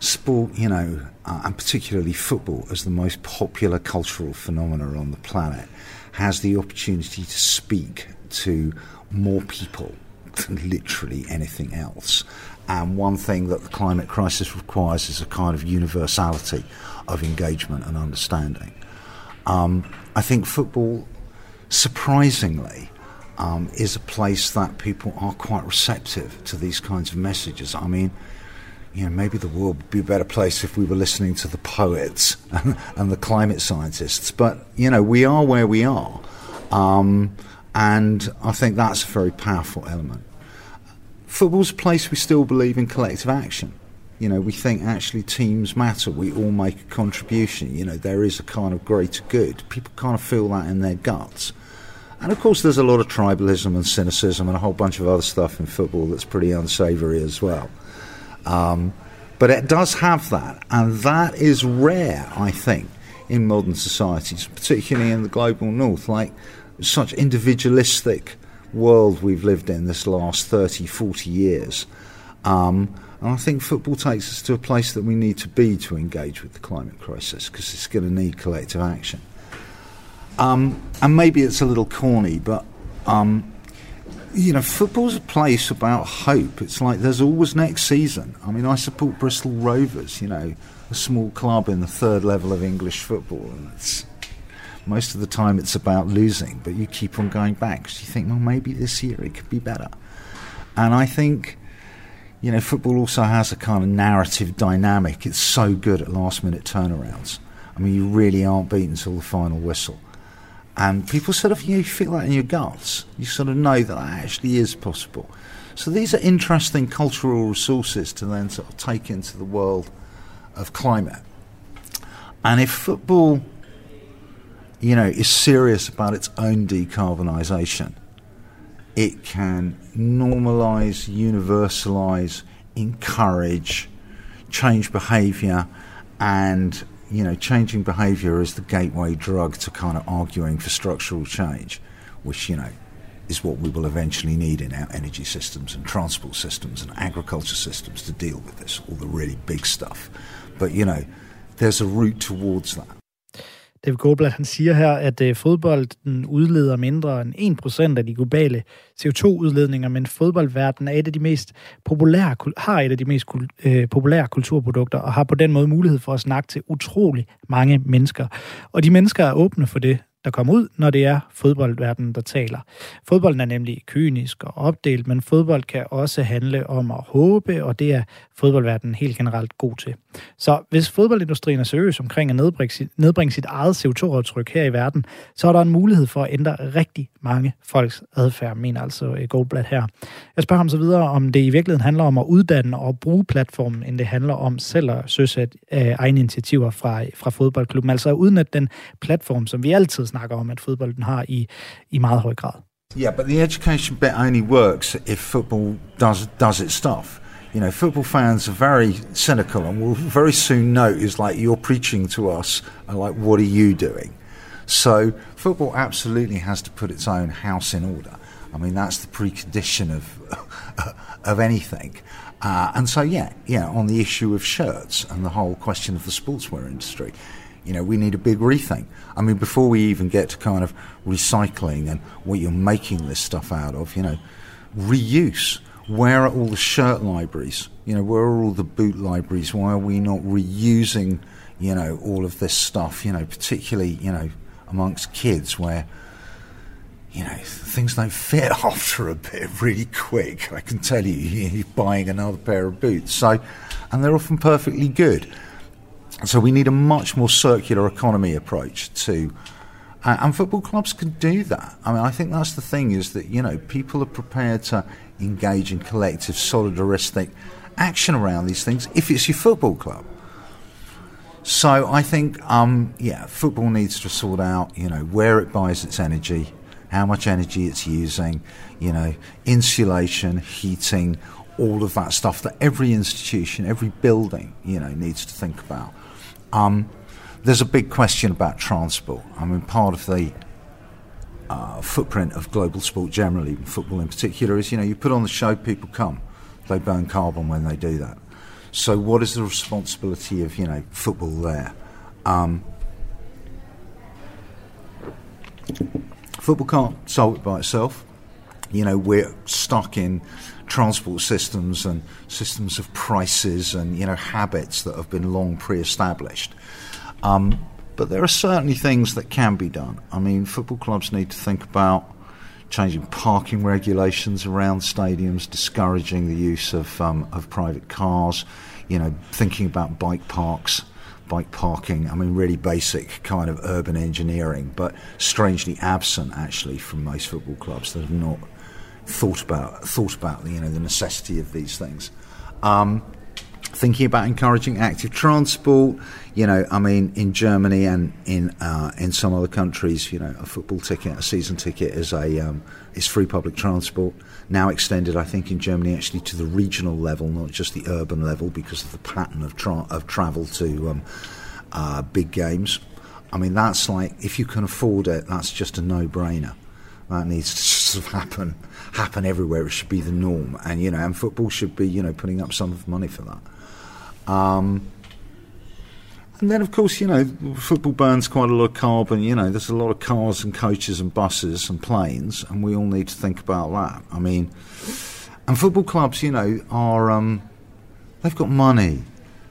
sport, you know, uh, and particularly football, as the most popular cultural phenomena on the planet, has the opportunity to speak to more people than literally anything else. And one thing that the climate crisis requires is a kind of universality of engagement and understanding. Um, I think football, surprisingly, um, is a place that people are quite receptive to these kinds of messages. I mean, you know, maybe the world would be a better place if we were listening to the poets and, and the climate scientists. But, you know, we are where we are. Um, and I think that's a very powerful element. Football's a place we still believe in collective action. You know, we think actually teams matter. We all make a contribution. You know, there is a kind of greater good. People kind of feel that in their guts. And of course, there's a lot of tribalism and cynicism and a whole bunch of other stuff in football that's pretty unsavory as well. Um, but it does have that, and that is rare, I think, in modern societies, particularly in the global north. Like such individualistic world we've lived in this last 30, 40 years. Um, and I think football takes us to a place that we need to be to engage with the climate crisis because it's going to need collective action. Um, and maybe it's a little corny, but um, you know, football's a place about hope. It's like there's always next season. I mean, I support Bristol Rovers, you know, a small club in the third level of English football, and it's most of the time it's about losing, but you keep on going back because you think, well, maybe this year it could be better. And I think, you know, football also has a kind of narrative dynamic. It's so good at last minute turnarounds. I mean, you really aren't beaten until the final whistle. And people sort of, you, know, you feel that in your guts. You sort of know that that actually is possible. So these are interesting cultural resources to then sort of take into the world of climate. And if football, you know, is serious about its own decarbonisation, it can normalise, universalise, encourage, change behaviour, and you know, changing behaviour is the gateway drug to kind of arguing for structural change, which, you know, is what we will eventually need in our energy systems and transport systems and agriculture systems to deal with this, all the really big stuff. But, you know, there's a route towards that. David Goldblatt, han siger her, at øh, fodbolden udleder mindre end 1% af de globale CO2-udledninger, men fodboldverdenen er et af de mest populære, har et af de mest øh, populære kulturprodukter, og har på den måde mulighed for at snakke til utrolig mange mennesker. Og de mennesker er åbne for det, der kommer ud, når det er fodboldverdenen, der taler. Fodbolden er nemlig kynisk og opdelt, men fodbold kan også handle om at håbe, og det er fodboldverdenen helt generelt god til. Så hvis fodboldindustrien er seriøs omkring at nedbringe sit, nedbringe sit eget CO2-aftryk her i verden, så er der en mulighed for at ændre rigtig mange folks adfærd, mener altså øh, Goldblatt her. Jeg spørger ham så videre, om det i virkeligheden handler om at uddanne og bruge platformen, end det handler om selv at søsætte øh, egne initiativer fra, fra fodboldklubben. Altså at udnytte den platform, som vi altid snakker om, at fodbolden har i, i meget høj grad. Yeah, but the education bit only works if football does does its stuff. You know, football fans are very cynical and will very soon notice like you're preaching to us and like what are you doing? So football absolutely has to put its own house in order. I mean, that's the precondition of of anything. Uh, and so, yeah, yeah, on the issue of shirts and the whole question of the sportswear industry, you know, we need a big rethink. I mean, before we even get to kind of recycling and what you're making this stuff out of, you know, reuse. Where are all the shirt libraries? You know, where are all the boot libraries? Why are we not reusing, you know, all of this stuff? You know, particularly, you know, amongst kids where you know, things don't fit after a bit really quick. I can tell you, you're buying another pair of boots. So, and they're often perfectly good. So we need a much more circular economy approach to, uh, and football clubs can do that. I mean, I think that's the thing is that you know people are prepared to engage in collective, solidaristic action around these things if it's your football club. So I think, um, yeah, football needs to sort out, you know, where it buys its energy, how much energy it's using, you know, insulation, heating, all of that stuff that every institution, every building, you know, needs to think about. Um, there's a big question about transport. I mean, part of the uh, footprint of global sport generally, football in particular, is you know you put on the show, people come, they burn carbon when they do that. So, what is the responsibility of you know football there? Um, football can't solve it by itself. You know, we're stuck in transport systems and systems of prices and you know habits that have been long pre-established. Um, but there are certainly things that can be done. I mean, football clubs need to think about changing parking regulations around stadiums, discouraging the use of um, of private cars. You know, thinking about bike parks. Bike parking, I mean, really basic kind of urban engineering, but strangely absent actually from most football clubs that have not thought about thought about you know the necessity of these things. Um, thinking about encouraging active transport. You know, I mean, in Germany and in uh, in some other countries, you know, a football ticket, a season ticket is a um, is free public transport. Now extended, I think, in Germany actually to the regional level, not just the urban level, because of the pattern of tra- of travel to um, uh, big games. I mean, that's like if you can afford it, that's just a no brainer. That needs to happen happen everywhere. It should be the norm, and you know, and football should be you know putting up some money for that. Um, and then, of course, you know, football burns quite a lot of carbon. You know, there's a lot of cars and coaches and buses and planes, and we all need to think about that. I mean, and football clubs, you know, are um, they've got money.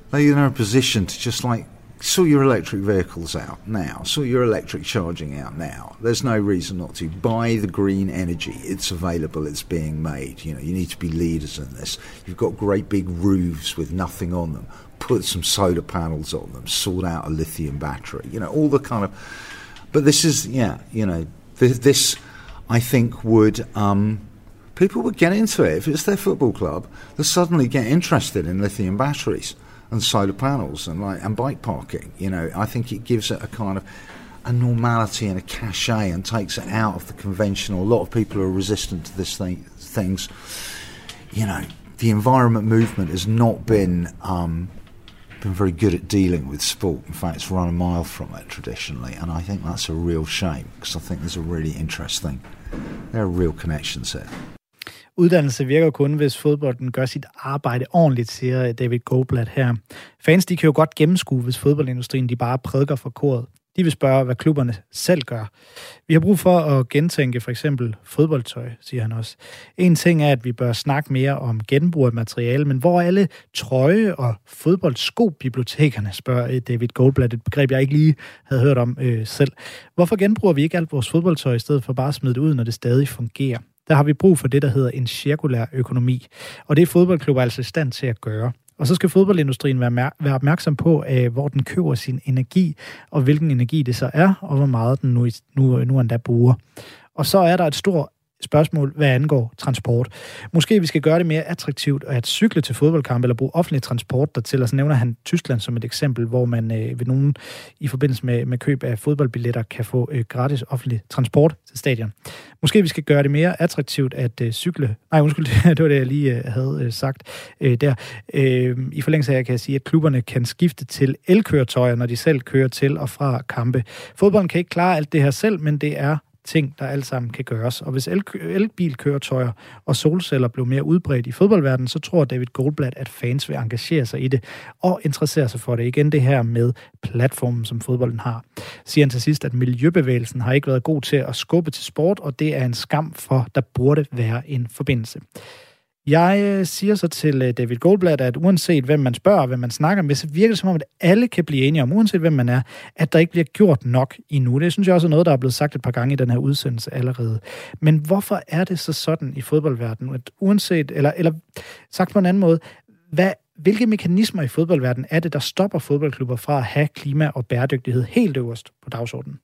They're in a position to just like sort your electric vehicles out now, sort your electric charging out now. There's no reason not to. Buy the green energy. It's available, it's being made. You know, you need to be leaders in this. You've got great big roofs with nothing on them. Put some solar panels on them, sort out a lithium battery, you know, all the kind of but this is yeah, you know, this, this I think would um, people would get into it if it's their football club. They suddenly get interested in lithium batteries and solar panels and like and bike parking. You know, I think it gives it a kind of a normality and a cachet and takes it out of the conventional. A lot of people are resistant to this thing, things. You know, the environment movement has not been um, been very good at dealing with sport. In fact, it's run a mile from it traditionally, and I think that's a real shame because I think there's a really interesting. There are real connections here. Uddannelse virker kun, hvis fodbolden gør sit arbejde ordentligt, siger David Goldblatt her. Fans de kan jo godt gennemskue, hvis fodboldindustrien de bare prædiker for koret. De vil spørge, hvad klubberne selv gør. Vi har brug for at gentænke for eksempel fodboldtøj, siger han også. En ting er, at vi bør snakke mere om genbrug af materiale, men hvor er alle trøje- og fodboldsko-bibliotekerne, spørger øh, David Goldblatt, et begreb, jeg ikke lige havde hørt om øh, selv. Hvorfor genbruger vi ikke alt vores fodboldtøj, i stedet for bare at smide det ud, når det stadig fungerer? Der har vi brug for det, der hedder en cirkulær økonomi. Og det er fodboldklubber altså i stand til at gøre. Og så skal fodboldindustrien være, være opmærksom på, øh, hvor den køber sin energi, og hvilken energi det så er, og hvor meget den nu, nu, nu endda bruger. Og så er der et stort spørgsmål, hvad angår transport. Måske vi skal gøre det mere attraktivt at cykle til fodboldkamp eller bruge offentlig transport dertil. Og så nævner han Tyskland som et eksempel, hvor man øh, ved nogen i forbindelse med, med køb af fodboldbilletter kan få øh, gratis offentlig transport til stadion. Måske vi skal gøre det mere attraktivt at øh, cykle. Nej, undskyld, det var det, jeg lige øh, havde øh, sagt øh, der. Øh, I forlængelse af, jeg kan sige, at klubberne kan skifte til elkøretøjer, når de selv kører til og fra kampe. Fodbolden kan ikke klare alt det her selv, men det er ting, der alt sammen kan gøres. Og hvis el- elbilkøretøjer og solceller blev mere udbredt i fodboldverdenen, så tror David Goldblatt, at fans vil engagere sig i det og interessere sig for det. Igen det her med platformen, som fodbolden har. Siger han til sidst, at miljøbevægelsen har ikke været god til at skubbe til sport, og det er en skam for, der burde være en forbindelse. Jeg øh, siger så til øh, David Goldblatt, at uanset hvem man spørger, hvem man snakker med, så virker det som om, at alle kan blive enige om, uanset hvem man er, at der ikke bliver gjort nok endnu. Det synes jeg også er noget, der er blevet sagt et par gange i den her udsendelse allerede. Men hvorfor er det så sådan i fodboldverdenen, at uanset, eller, eller sagt på en anden måde, hvad, hvilke mekanismer i fodboldverdenen er det, der stopper fodboldklubber fra at have klima og bæredygtighed helt øverst på dagsordenen?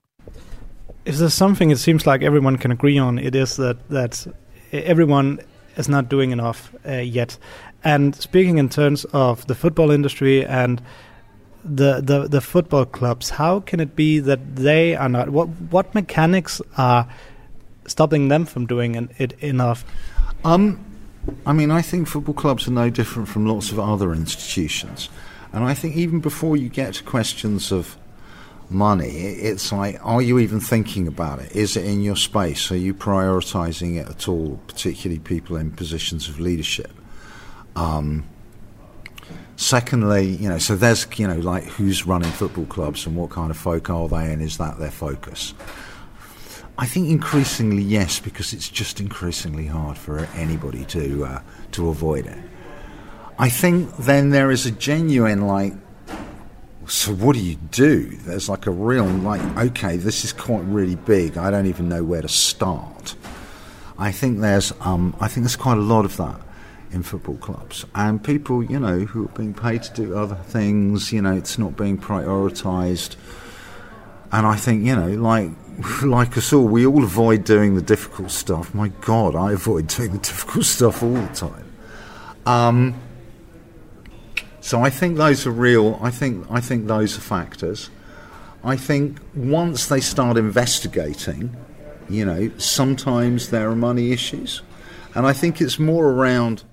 If there's something it seems like everyone can agree on, it is that, that everyone is not doing enough uh, yet. And speaking in terms of the football industry and the, the the football clubs, how can it be that they are not? What what mechanics are stopping them from doing it enough? Um, I mean, I think football clubs are no different from lots of other institutions, and I think even before you get to questions of money, it's like, are you even thinking about it? Is it in your space? Are you prioritizing it at all, particularly people in positions of leadership? Um, secondly, you know, so there's, you know, like who's running football clubs and what kind of folk are they and is that their focus? I think increasingly yes, because it's just increasingly hard for anybody to uh, to avoid it. I think then there is a genuine like so what do you do? There's like a real like, okay, this is quite really big. I don't even know where to start. I think there's um, I think there's quite a lot of that in football clubs and people, you know, who are being paid to do other things. You know, it's not being prioritised. And I think you know, like like us all, we all avoid doing the difficult stuff. My God, I avoid doing the difficult stuff all the time. Um, so I think those are real. I think I think those are factors. I think once they start investigating, you know, sometimes there are money issues, and I think it's more around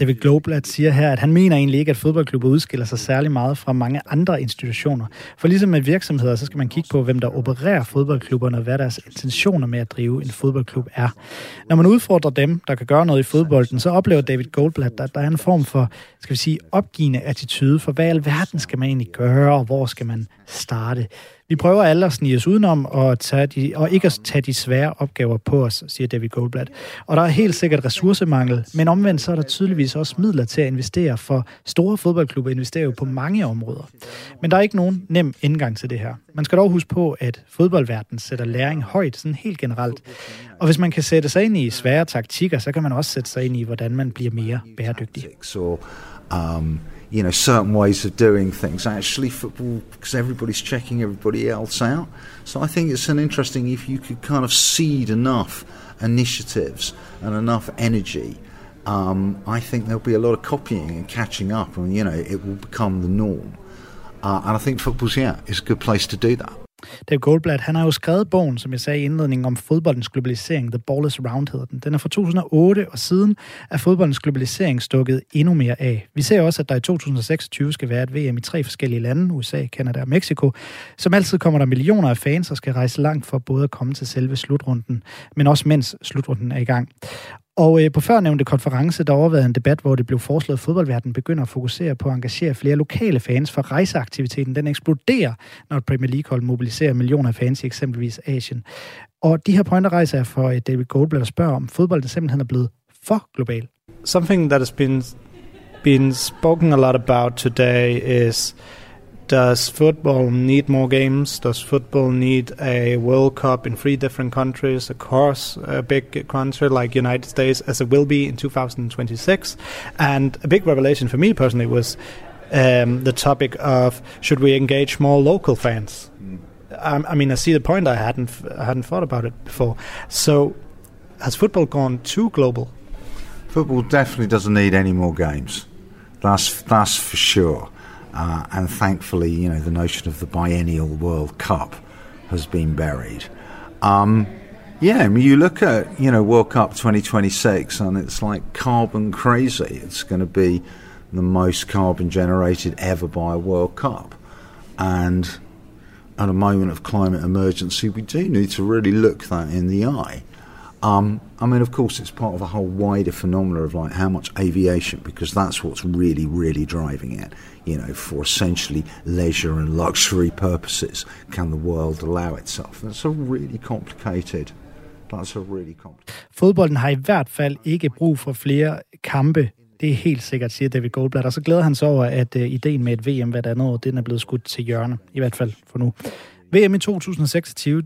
David Globlat siger her, at han mener egentlig ikke, at fodboldklubber udskiller sig særlig meget fra mange andre institutioner. For ligesom med virksomheder, så skal man kigge på, hvem der opererer fodboldklubberne og hvad deres intentioner med at drive en fodboldklub er. Når man udfordrer dem, der kan gøre noget i fodbolden, så oplever David Goldblatt, at der er en form for, skal vi sige, opgivende attitude for, hvad i alverden skal man egentlig gøre, og hvor skal man starte. Vi prøver alle at snige os udenom og, tage de, og ikke at tage de svære opgaver på os, siger David Goldblatt. Og der er helt sikkert ressourcemangel, men omvendt så er der tydeligvis også midler til at investere, for store fodboldklubber investerer jo på mange områder. Men der er ikke nogen nem indgang til det her. Man skal dog huske på, at fodboldverdenen sætter læring højt, sådan helt generelt. Og hvis man kan sætte sig ind i svære taktikker, så kan man også sætte sig ind i, hvordan man bliver mere bæredygtig. um, you know, certain ways of doing things. Actually, football, because everybody's checking everybody else out. So I think it's an interesting if you could kind of seed enough initiatives and enough energy. Um, I think there'll be a lot of copying and catching up, and you know, it will become the norm. Uh, and I think football's yeah is a good place to do that. Dave Goldblatt, han har jo skrevet bogen, som jeg sagde i indledningen, om fodboldens globalisering. The Ball is Round hedder den. Den er fra 2008, og siden er fodboldens globalisering stukket endnu mere af. Vi ser også, at der i 2026 skal være et VM i tre forskellige lande, USA, Kanada og Mexico. Som altid kommer der millioner af fans, og skal rejse langt for både at komme til selve slutrunden, men også mens slutrunden er i gang. Og øh, på førnævnte konference, der overvejede en debat, hvor det blev foreslået, at fodboldverdenen begynder at fokusere på at engagere flere lokale fans, for rejseaktiviteten den eksploderer, når et Premier League-hold mobiliserer millioner af fans i eksempelvis Asien. Og de her pointer rejser jeg for øh, David Goldblatt og spørger, om fodbolden simpelthen er blevet for global. Something that has been, been spoken a lot about today is Does football need more games? Does football need a World Cup in three different countries across a big country like United States, as it will be in 2026? And a big revelation for me personally was um, the topic of should we engage more local fans? Mm. I, I, mean, I see the point. I hadn't I hadn't thought about it before. So, has football gone too global? Football definitely doesn't need any more games. That's that's for sure. Uh, and thankfully, you know, the notion of the biennial World Cup has been buried. Um, yeah, I mean, you look at, you know, World Cup 2026 and it's like carbon crazy. It's going to be the most carbon generated ever by a World Cup. And at a moment of climate emergency, we do need to really look that in the eye. Um, I mean, of course, it's part of a whole wider phenomena of like how much aviation, because that's what's really, really driving it. You know, for essentially leisure and luxury purposes, can the world allow itself? That's a really complicated. That's a really complicated. Fodbolden har i hvert fald ikke brug for flere kampe. Det er helt sikkert, siger David Goldblatt. Og så glæder han sig over, at øh, ideen med et VM hvert andet år, den er blevet skudt til hjørne. I hvert fald for nu. VM i 2026,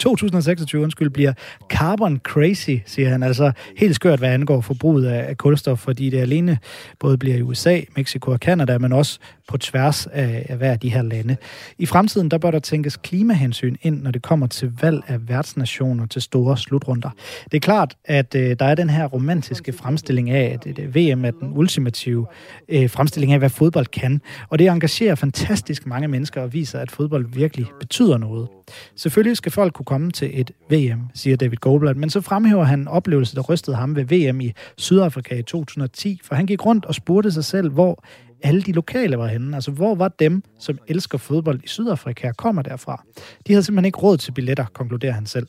2026 øh, undskyld, bliver carbon crazy, siger han. Altså helt skørt, hvad angår forbruget af kulstof, fordi det alene både bliver i USA, Mexico og Kanada, men også på tværs af, hver af de her lande. I fremtiden, der bør der tænkes klimahensyn ind, når det kommer til valg af værtsnationer til store slutrunder. Det er klart, at øh, der er den her romantiske fremstilling af, at det, VM er den ultimative øh, fremstilling af, hvad fodbold kan. Og det engagerer fantastisk mange mennesker og viser, at fodbold virkelig betyder noget. Selvfølgelig skal folk kunne komme til et VM, siger David Goldblatt, men så fremhæver han en oplevelse, der rystede ham ved VM i Sydafrika i 2010, for han gik rundt og spurgte sig selv, hvor alle de lokale var henne. Altså, hvor var dem, som elsker fodbold i Sydafrika og kommer derfra? De havde simpelthen ikke råd til billetter, konkluderer han selv.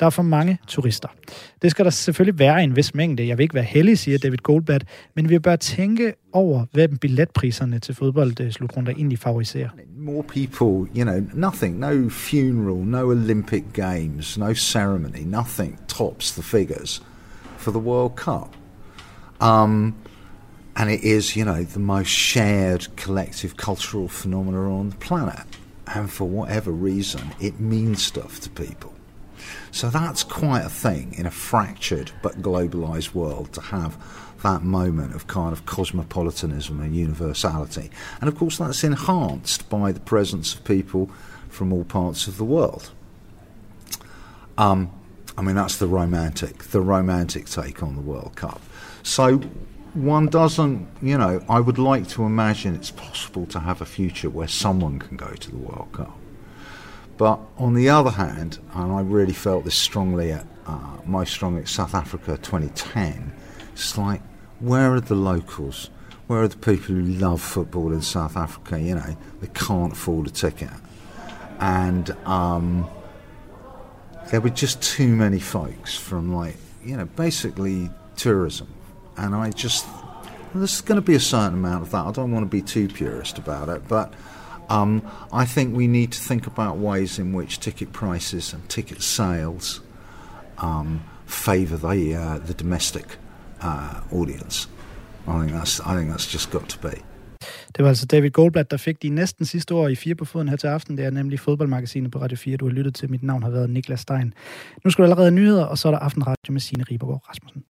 Der er for mange turister. Det skal der selvfølgelig være en vis mængde. Jeg vil ikke være heldig, siger David Goldblatt, men vi bør tænke over, hvad billetpriserne til fodboldsslutrunder øh, egentlig favoriserer. More people, you know, nothing, no funeral, no Olympic Games, no ceremony, nothing tops the figures for the World Cup. Um, and it is, you know, the most shared collective cultural phenomena on the planet. And for whatever reason, it means stuff to people. So that's quite a thing in a fractured but globalized world to have that moment of kind of cosmopolitanism and universality. And of course, that's enhanced by the presence of people from all parts of the world. Um, I mean, that's the romantic, the romantic take on the World Cup. So one doesn't, you know, I would like to imagine it's possible to have a future where someone can go to the World Cup. But on the other hand, and I really felt this strongly at uh, most strongly at South Africa 2010, it's like, where are the locals? Where are the people who love football in South Africa? You know, they can't afford a ticket. And um, there were just too many folks from, like, you know, basically tourism. And I just, there's going to be a certain amount of that. I don't want to be too purist about it, but um, I think we need to think about ways in which ticket prices and ticket sales um, favour the, uh, the domestic uh, audience. I think that's I think that's just got to be. Det var altså David Goldblatt, der fik de næsten sidste år i fire på foden her til aften. Det er nemlig fodboldmagasinet på Radio 4, du har lyttet til. Mit navn har været Niklas Stein. Nu skal du allerede nyheder, og så er der aftenradio med Signe Ribergaard Rasmussen.